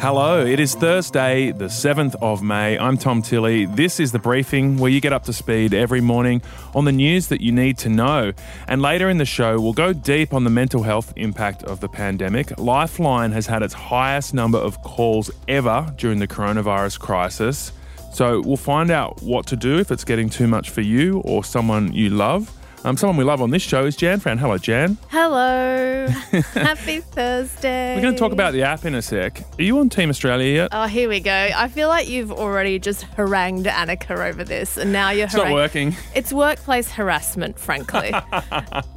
Hello, it is Thursday, the 7th of May. I'm Tom Tilley. This is the briefing where you get up to speed every morning on the news that you need to know. And later in the show, we'll go deep on the mental health impact of the pandemic. Lifeline has had its highest number of calls ever during the coronavirus crisis. So we'll find out what to do if it's getting too much for you or someone you love. Um, someone we love on this show is Jan Fran. Hello, Jan. Hello. Happy Thursday. We're going to talk about the app in a sec. Are you on Team Australia yet? Oh, here we go. I feel like you've already just harangued Annika over this, and now you're it's not working. It's workplace harassment, frankly.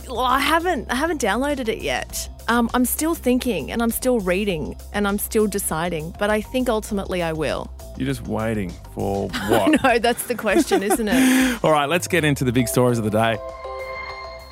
well, I haven't, I haven't downloaded it yet. Um, I'm still thinking, and I'm still reading, and I'm still deciding. But I think ultimately I will. You're just waiting for what? no, that's the question, isn't it? All right, let's get into the big stories of the day.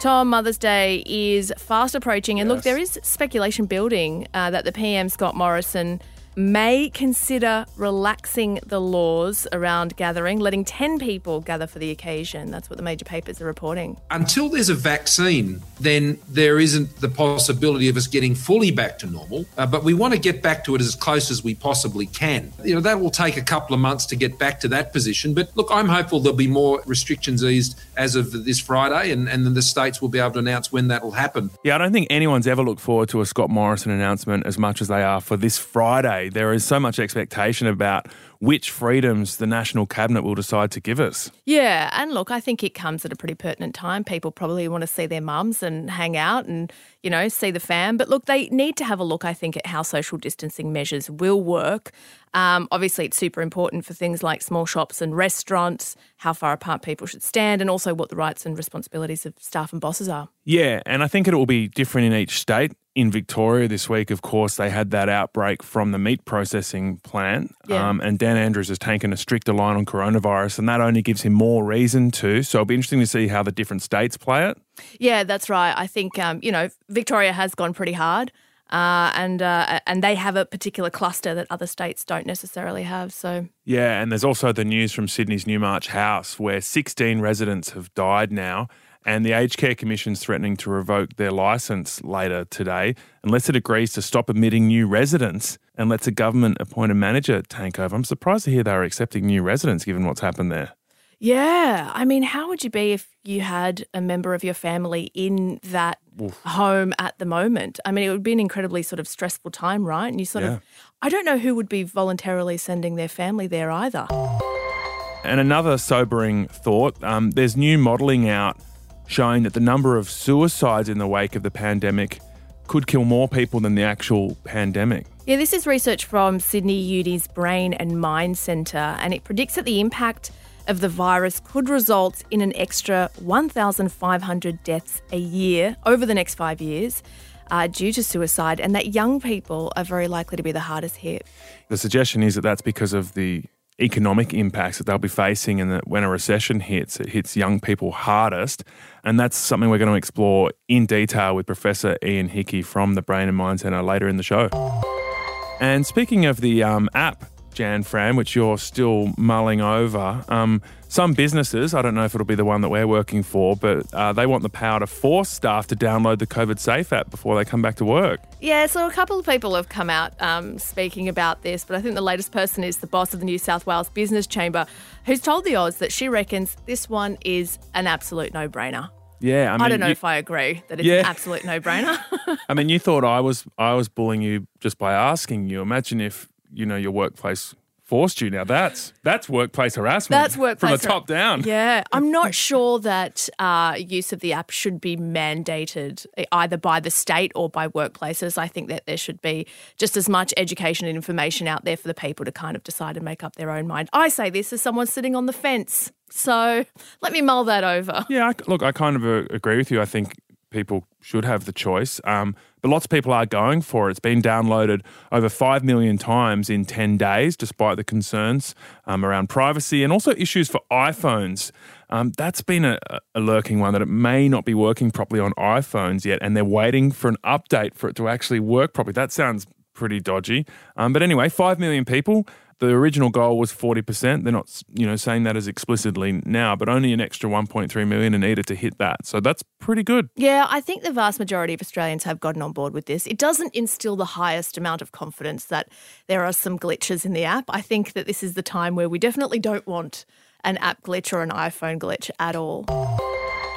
Tom, Mother's Day is fast approaching, and yes. look, there is speculation building uh, that the PM Scott Morrison may consider relaxing the laws around gathering, letting 10 people gather for the occasion. That's what the major papers are reporting. Until there's a vaccine, then there isn't the possibility of us getting fully back to normal. Uh, but we want to get back to it as close as we possibly can. You know, that will take a couple of months to get back to that position. But look, I'm hopeful there'll be more restrictions eased as of this Friday, and, and then the states will be able to announce when that will happen. Yeah, I don't think anyone's ever looked forward to a Scott Morrison announcement as much as they are for this Friday there is so much expectation about which freedoms the National Cabinet will decide to give us. Yeah, and look, I think it comes at a pretty pertinent time. People probably want to see their mums and hang out and, you know, see the fam. But look, they need to have a look, I think, at how social distancing measures will work. Um, obviously, it's super important for things like small shops and restaurants, how far apart people should stand, and also what the rights and responsibilities of staff and bosses are. Yeah, and I think it will be different in each state in Victoria this week, of course, they had that outbreak from the meat processing plant. Yeah. Um, and Dan Andrews has taken a stricter line on coronavirus, and that only gives him more reason to. So it'll be interesting to see how the different states play it. Yeah, that's right. I think, um, you know, Victoria has gone pretty hard. Uh, and uh, and they have a particular cluster that other states don't necessarily have. So yeah, and there's also the news from Sydney's Newmarch House where 16 residents have died now, and the Aged Care Commission is threatening to revoke their licence later today unless it agrees to stop admitting new residents and lets a government appointed manager take over. I'm surprised to hear they are accepting new residents given what's happened there. Yeah. I mean, how would you be if you had a member of your family in that Oof. home at the moment? I mean, it would be an incredibly sort of stressful time, right? And you sort yeah. of, I don't know who would be voluntarily sending their family there either. And another sobering thought um, there's new modelling out showing that the number of suicides in the wake of the pandemic could kill more people than the actual pandemic. Yeah, this is research from Sydney Uni's Brain and Mind Centre, and it predicts that the impact of the virus could result in an extra 1,500 deaths a year over the next five years. Uh, due to suicide, and that young people are very likely to be the hardest hit. The suggestion is that that's because of the economic impacts that they'll be facing and that when a recession hits, it hits young people hardest. And that's something we're going to explore in detail with Professor Ian Hickie from the Brain and Mind Centre later in the show. And speaking of the um, app Jan Fran, which you're still mulling over. Um, some businesses, I don't know if it'll be the one that we're working for, but uh, they want the power to force staff to download the COVID Safe app before they come back to work. Yeah, so a couple of people have come out um, speaking about this, but I think the latest person is the boss of the New South Wales Business Chamber, who's told the Oz that she reckons this one is an absolute no brainer. Yeah, I, mean, I don't know you, if I agree that it's yeah. an absolute no-brainer. I mean, you thought I was I was bullying you just by asking you. Imagine if you know your workplace forced you. Now that's that's workplace harassment. That's workplace from the top down. Yeah, I'm not sure that uh, use of the app should be mandated either by the state or by workplaces. I think that there should be just as much education and information out there for the people to kind of decide and make up their own mind. I say this as someone sitting on the fence. So let me mull that over. Yeah, I, look, I kind of uh, agree with you. I think people should have the choice. Um, but lots of people are going for it. It's been downloaded over 5 million times in 10 days, despite the concerns um, around privacy and also issues for iPhones. Um, that's been a, a, lurking one that it may not be working properly on iPhones yet, and they're waiting for an update for it to actually work properly. That sounds pretty dodgy. Um, but anyway, 5 million people The original goal was 40%. They're not, you know, saying that as explicitly now, but only an extra 1.3 million are needed to hit that. So that's pretty good. Yeah, I think the vast majority of Australians have gotten on board with this. It doesn't instill the highest amount of confidence that there are some glitches in the app. I think that this is the time where we definitely don't want an app glitch or an iPhone glitch at all.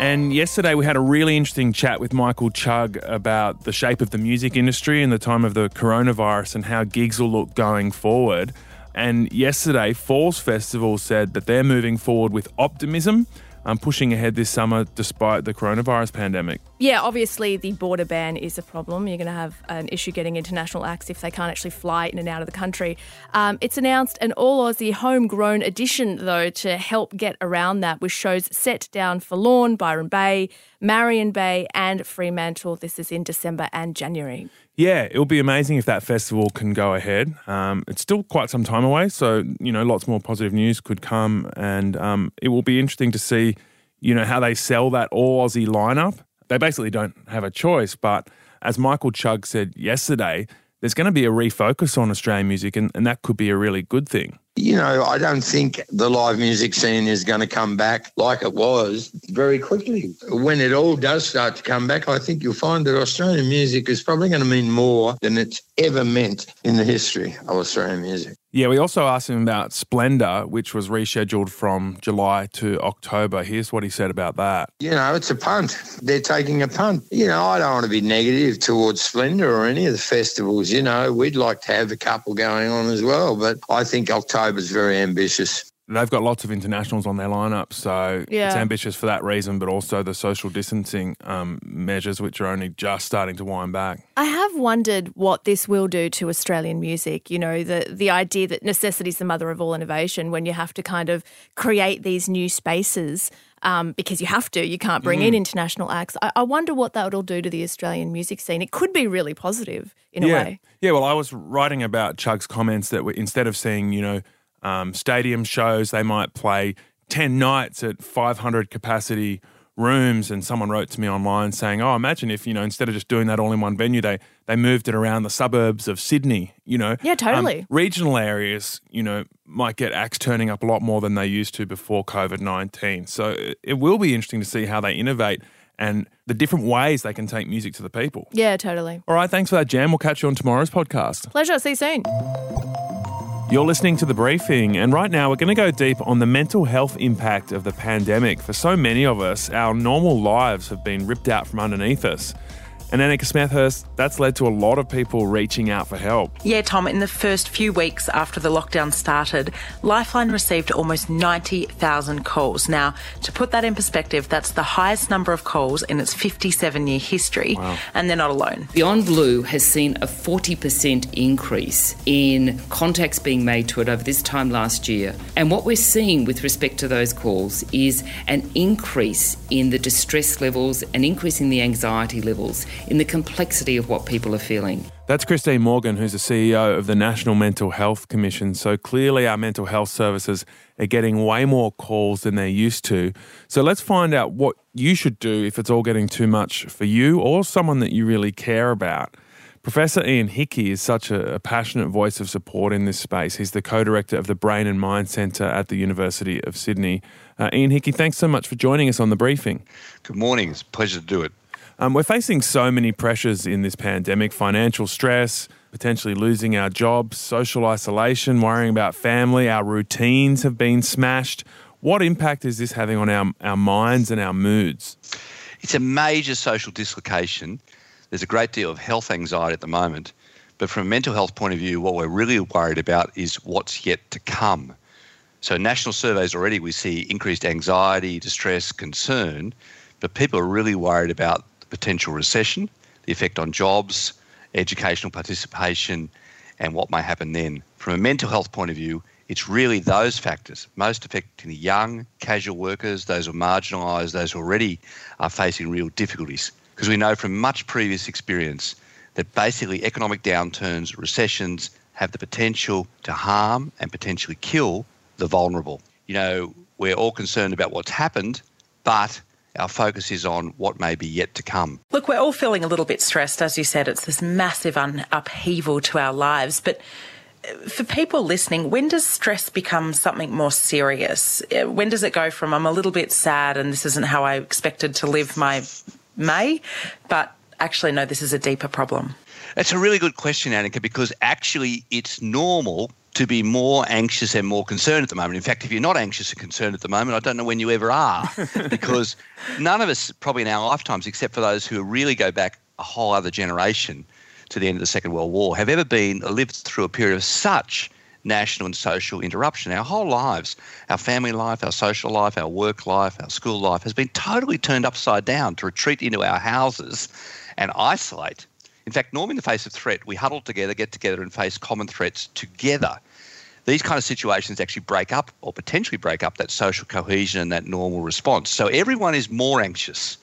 And yesterday we had a really interesting chat with Michael Chugg about the shape of the music industry in the time of the coronavirus and how gigs will look going forward. And yesterday, Falls Festival said that they're moving forward with optimism um, pushing ahead this summer despite the coronavirus pandemic. Yeah, obviously the border ban is a problem. You're going to have an issue getting international acts if they can't actually fly in and out of the country. Um, it's announced an all Aussie homegrown edition, though, to help get around that, with shows set down for Lorne, Byron Bay, Marion Bay, and Fremantle. This is in December and January. Yeah, it'll be amazing if that festival can go ahead. Um, it's still quite some time away, so you know, lots more positive news could come, and um, it will be interesting to see, you know, how they sell that all Aussie lineup. They basically don't have a choice, but as Michael Chugg said yesterday, there's going to be a refocus on Australian music, and, and that could be a really good thing you know, I don't think the live music scene is going to come back like it was very quickly. When it all does start to come back, I think you'll find that Australian music is probably going to mean more than it's ever meant in the history of Australian music. Yeah, we also asked him about Splendour, which was rescheduled from July to October. Here's what he said about that. You know, it's a punt. They're taking a punt. You know, I don't want to be negative towards Splendour or any of the festivals. You know, we'd like to have a couple going on as well, but I think October's very ambitious. They've got lots of internationals on their lineup, so yeah. it's ambitious for that reason, but also the social distancing um, measures, which are only just starting to wind back. I have wondered what this will do to Australian music. You know, the the idea that necessity is the mother of all innovation. When you have to kind of create these new spaces. Um, because you have to, you can't bring mm. in international acts. I, I wonder what that will do to the Australian music scene. It could be really positive in yeah. a way. Yeah, well, I was writing about Chugg's comments that instead of seeing, you know, um, stadium shows. They might play 10 nights at 500 capacity rooms. And someone wrote to me online saying, Oh, imagine if, you know, instead of just doing that all in one venue, they, they moved it around the suburbs of Sydney, you know. Yeah, totally. Um, regional areas, you know, might get acts turning up a lot more than they used to before COVID 19. So it will be interesting to see how they innovate and the different ways they can take music to the people. Yeah, totally. All right, thanks for that, Jan. We'll catch you on tomorrow's podcast. Pleasure. See you soon. You're listening to The Briefing, and right now we're going to go deep on the mental health impact of the pandemic. For so many of us, our normal lives have been ripped out from underneath us. And Annika Smethurst, that's led to a lot of people reaching out for help. Yeah, Tom, in the first few weeks after the lockdown started, Lifeline received almost 90,000 calls. Now, to put that in perspective, that's the highest number of calls in its 57 year history, wow. and they're not alone. Beyond Blue has seen a 40% increase in contacts being made to it over this time last year. And what we're seeing with respect to those calls is an increase in the distress levels, an increase in the anxiety levels in the complexity of what people are feeling. That's Christine Morgan, who's the CEO of the National Mental Health Commission. So clearly, our mental health services are getting way more calls than they're used to. So let's find out what you should do if it's all getting too much for you or someone that you really care about. Professor Ian Hickie is such a, a, passionate voice of support in this space. He's the co director of the Brain and Mind Centre at the University of Sydney. Uh, Ian Hickie, thanks so much for joining us on the briefing. Good morning. It's a pleasure to do it. Um, we're facing so many pressures in this pandemic financial stress, potentially losing our jobs, social isolation, worrying about family, our routines have been smashed. What impact is this having on our, our minds and our moods? It's a major social dislocation. There's a great deal of health anxiety at the moment. But from a mental health point of view, what we're really worried about is what's yet to come. So, national surveys already, we see increased anxiety, distress, concern, but people are really worried about potential recession, the effect on jobs, educational participation, and what may happen then. From a mental health point of view, it's really those factors most affecting the young, casual workers, those who are marginalised, those who already are facing real difficulties. Because we know from much previous experience that basically economic downturns, recessions have the potential to harm and potentially kill the vulnerable. You know, we're all concerned about what's happened, but our focus is on what may be yet to come. Look, we're all feeling a little bit stressed. As you said, it's this massive un- upheaval to our lives. But for people listening, when does stress become something more serious? Uh, when does it go from I'm a little bit sad and this isn't how I expected to live my May, but actually, no, this is a deeper problem? That's a really good question, Annika, because actually it's normal to be more anxious and more concerned at the moment. In fact, if you're not anxious and concerned at the moment, I don't know when you ever are, because none of us, probably in our lifetimes, except for those who really go back a whole other generation to the end of the Second World War, have ever been lived through a period of such national and social interruption. Our whole lives, our family life, our social life, our work life, our school life has been totally turned upside down to retreat into our houses and isolate. In fact, normally in the face of threat, we huddle together, get together, and face common threats together. These kind of situations actually break up or potentially break up that social cohesion and that normal response. So everyone is more anxious.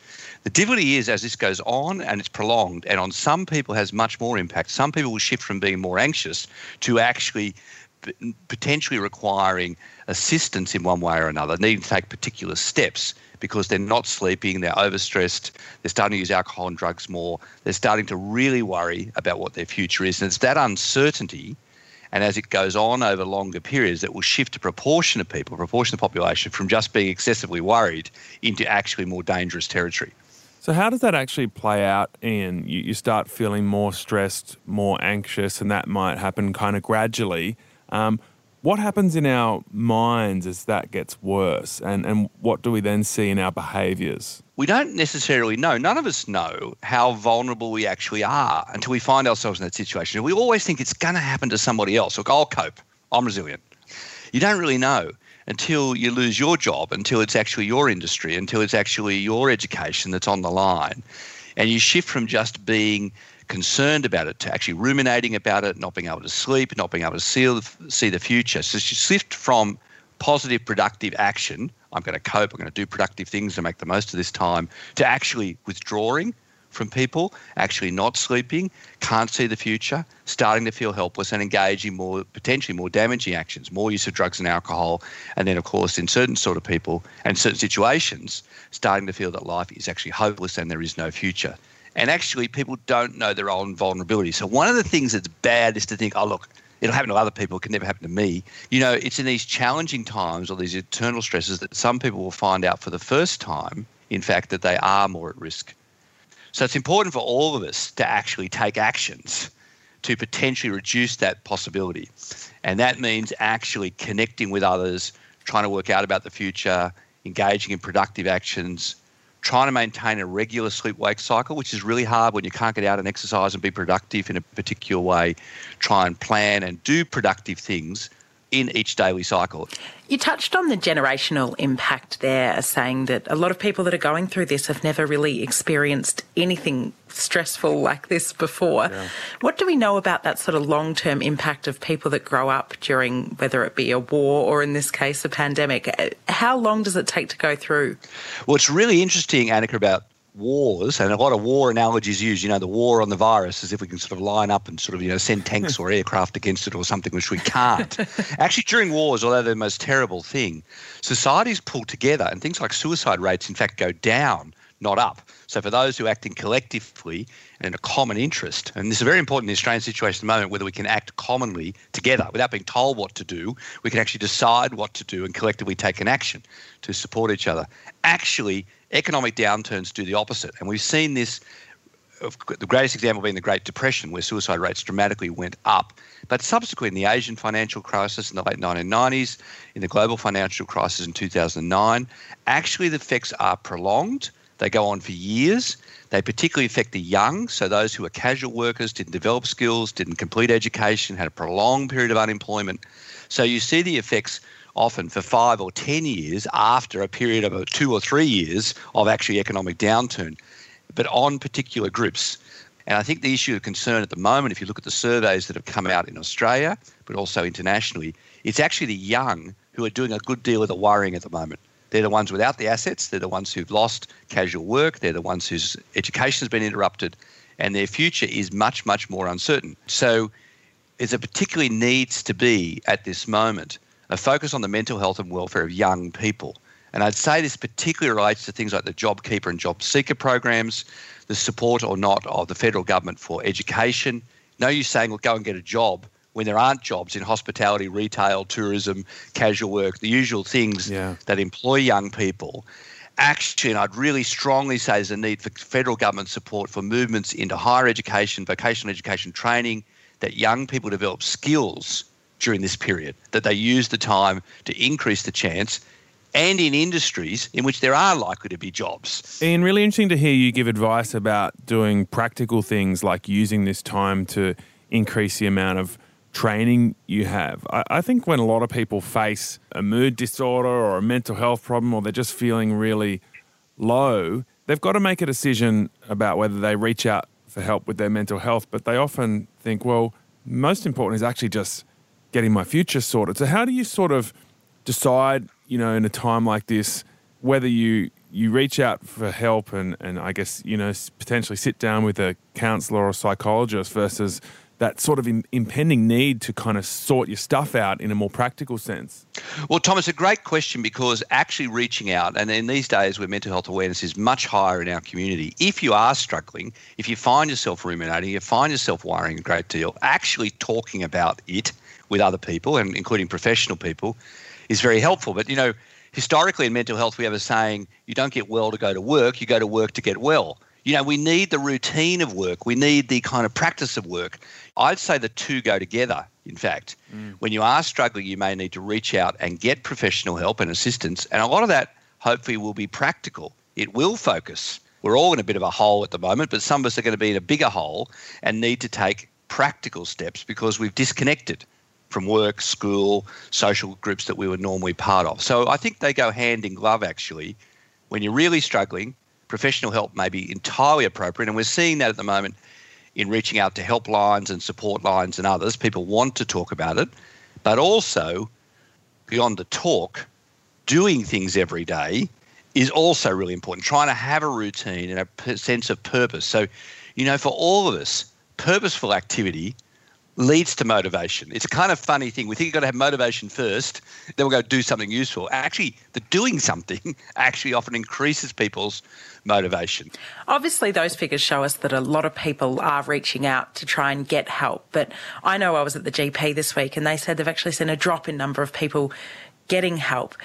The difficulty is as this goes on and it's prolonged, and on some people has much more impact. Some people will shift from being more anxious to actually potentially requiring assistance in one way or another, needing to take particular steps because they're not sleeping, they're overstressed, they're starting to use alcohol and drugs more, they're starting to really worry about what their future is. And it's that uncertainty, and as it goes on over longer periods, that will shift a proportion of people, a proportion of the population, from just being excessively worried into actually more dangerous territory. So, how does that actually play out, Ian? You, you start feeling more stressed, more anxious, and that might happen kind of gradually. Um, what happens in our minds as that gets worse? And, and what do we then see in our behaviours? We don't necessarily know. None of us know how vulnerable we actually are until we find ourselves in that situation. We always think it's going to happen to somebody else. Look, I'll cope. I'm resilient. You don't really know until you lose your job, until it's actually your industry, until it's actually your education that's on the line. And you shift from just being concerned about it to actually ruminating about it, not being able to sleep, not being able to see, see the future. So you shift from positive, productive action, I'm going to cope, I'm going to do productive things to make the most of this time, to actually withdrawing from people, actually not sleeping, can't see the future, starting to feel helpless and engaging more potentially more damaging actions, more use of drugs and alcohol, and then of course in certain sort of people and certain situations, starting to feel that life is actually hopeless and there is no future. And actually, people don't know their own vulnerability. So, one of the things that's bad is to think, oh, look, it'll happen to other people, it can never happen to me. You know, it's in these challenging times or these eternal stresses that some people will find out for the first time, in fact, that they are more at risk. So, it's important for all of us to actually take actions to potentially reduce that possibility. And that means actually connecting with others, trying to work out about the future, engaging in productive actions, trying to maintain a regular sleep wake cycle, which is really hard when you can't get out and exercise and be productive in a particular way. Try and plan and do productive things in each daily cycle. You touched on the generational impact there, saying that a lot of people that are going through this have never really experienced anything stressful like this before. Yeah. What do we know about that sort of long term impact of people that grow up during whether it be a war or in this case a pandemic? How long does it take to go through? Well, it's really interesting, Annika, about wars, and a lot of war analogies used, you know, the war on the virus, as if we can sort of line up and sort of, you know, send tanks or aircraft against it or something, which we can't. Actually, during wars, although they're the most terrible thing, societies pull together and things like suicide rates, in fact, go down, not up. So for those who are acting collectively and in a common interest, and this is very important in the Australian situation at the moment, whether we can act commonly together without being told what to do, we can actually decide what to do and collectively take an action to support each other. Actually, economic downturns do the opposite. And we've seen this, the greatest example being the Great Depression, where suicide rates dramatically went up. But subsequently, in the Asian financial crisis in the late 1990s, in the global financial crisis in 2009, actually the effects are prolonged. They go on for years. They particularly affect the young, so those who are casual workers, didn't develop skills, didn't complete education, had a prolonged period of unemployment. So you see the effects often for five or 10 years after a period of two or three years of actually economic downturn, but on particular groups. And I think the issue of concern at the moment, if you look at the surveys that have come out in Australia, but also internationally, it's actually the young who are doing a good deal of the worrying at the moment. They're the ones without the assets, they're the ones who've lost casual work, they're the ones whose education has been interrupted, and their future is much, much more uncertain. So, there's a particularly needs to be at this moment a focus on the mental health and welfare of young people. And I'd say this particularly relates to things like the JobKeeper and Job Seeker programs, the support or not of the federal government for education. No use saying, well, go and get a job when there aren't jobs in hospitality, retail, tourism, casual work, the usual things Yeah. that employ young people. Actually, and I'd really strongly say there's a need for federal government support for movements into higher education, vocational education training, that young people develop skills during this period, that they use the time to increase the chance, and in industries in which there are likely to be jobs. Ian, really interesting to hear you give advice about doing practical things like using this time to increase the amount of training you have. I, I think when a lot of people face a mood disorder or a mental health problem or they're just feeling really low, they've got to make a decision about whether they reach out for help with their mental health. But they often think, well, most important is actually just getting my future sorted. So, how do you sort of decide, you know, in a time like this, whether you you reach out for help and, and I guess, you know, potentially sit down with a counselor or psychologist versus that sort of im- impending need to kind of sort your stuff out in a more practical sense? Well, Thomas, a great question because actually reaching out, and in these days where mental health awareness is much higher in our community, if you are struggling, if you find yourself ruminating, you find yourself worrying a great deal, actually talking about it with other people, and including professional people, is very helpful. But, you know, historically in mental health, we have a saying, you don't get well to go to work, you go to work to get well. You know, we need the routine of work. We need the kind of practice of work. I'd say the two go together, in fact. Mm. When you are struggling, you may need to reach out and get professional help and assistance. And a lot of that, hopefully, will be practical. It will focus. We're all in a bit of a hole at the moment, but some of us are going to be in a bigger hole and need to take practical steps because we've disconnected from work, school, social groups that we were normally part of. So I think they go hand in glove, actually. When you're really struggling, professional help may be entirely appropriate. And we're seeing that at the moment in reaching out to helplines and support lines and others. People want to talk about it, but also beyond the talk, doing things every day is also really important. Trying to have a routine and a sense of purpose. So, you know, for all of us, purposeful activity leads to motivation. It's a kind of funny thing. We think you've got to have motivation first, then we'll go do something useful. Actually, the doing something actually often increases people's motivation. Obviously, those figures show us that a lot of people are reaching out to try and get help. But I know I was at the GP this week and they said they've actually seen a drop in number of people getting help.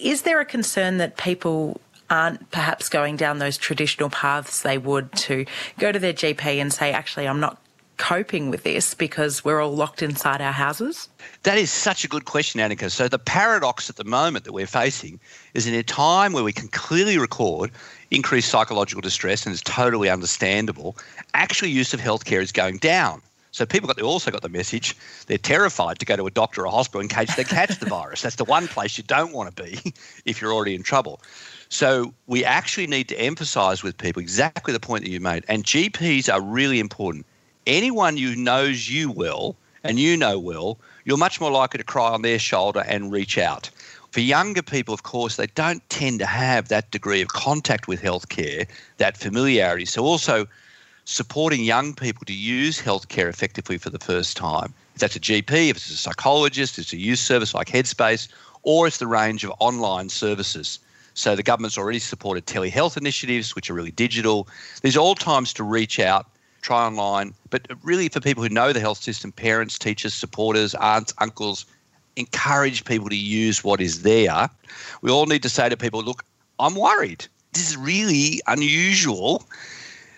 Is there a concern that people aren't perhaps going down those traditional paths they would to go to their GP and say, actually, I'm not coping with this because we're all locked inside our houses? That is such a good question, Annika. So the paradox at the moment that we're facing is in a time where we can clearly record increased psychological distress and it's totally understandable, actually use of healthcare is going down. So people got they also got the message they're terrified to go to a doctor or a hospital in case they catch the virus. That's the one place you don't want to be if you're already in trouble. So we actually need to emphasize with people exactly the point that you made. And GPs are really important. Anyone who knows you well and you know well, you're much more likely to cry on their shoulder and reach out. For younger people, of course, they don't tend to have that degree of contact with healthcare, that familiarity. So also supporting young people to use healthcare effectively for the first time. If that's a GP, if it's a psychologist, if it's a youth service like Headspace, or it's the range of online services. So the government's already supported telehealth initiatives, which are really digital. These are all times to reach out, try online, but really for people who know the health system, parents, teachers, supporters, aunts, uncles, encourage people to use what is there. We all need to say to people, look, I'm worried. This is really unusual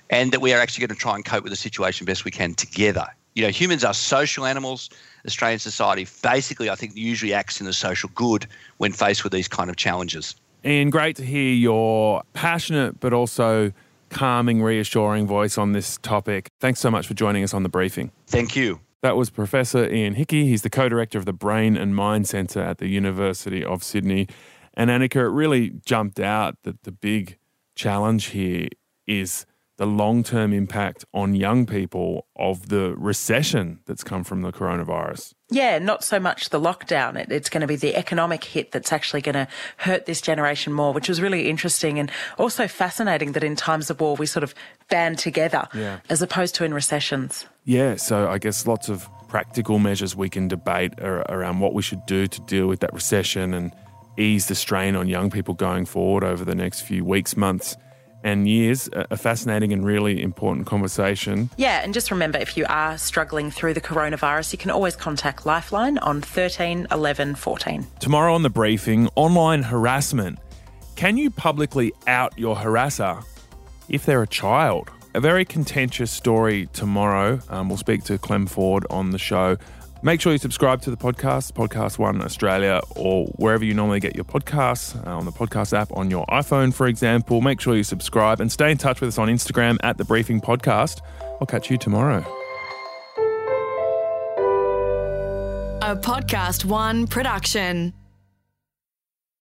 and that we are actually going to try and cope with the situation best we can together. You know, humans are social animals. Australian society basically, I think, usually acts in the social good when faced with these kind of challenges. Ian, great to hear your passionate but also calming, reassuring voice on this topic. Thanks so much for joining us on the briefing. Thank you. That was Professor Ian Hickie. He's the co director of the Brain and Mind Centre at the University of Sydney. And Annika, it really jumped out that the big challenge here is the long term impact on young people of the recession that's come from the coronavirus. Yeah, not so much the lockdown. It, it's going to be the economic hit that's actually going to hurt this generation more, which was really interesting and also fascinating that in times of war we sort of band together Yeah. as opposed to in recessions. Yeah, so I guess lots of practical measures we can debate ar- around what we should do to deal with that recession and ease the strain on young people going forward over the next few weeks, months, and years. A fascinating and really important conversation. Yeah, and just remember if you are struggling through the coronavirus, you can always contact Lifeline on 13 11 14. Tomorrow on the briefing, online harassment. Can you publicly out your harasser if they're a child? A very contentious story tomorrow. Um, we'll speak to Clem Ford on the show. Make sure you subscribe to the podcast, Podcast One Australia, or wherever you normally get your podcasts, uh, on the podcast app on your iPhone, for example. Make sure you subscribe and stay in touch with us on Instagram at The Briefing Podcast. I'll catch you tomorrow. A Podcast One production.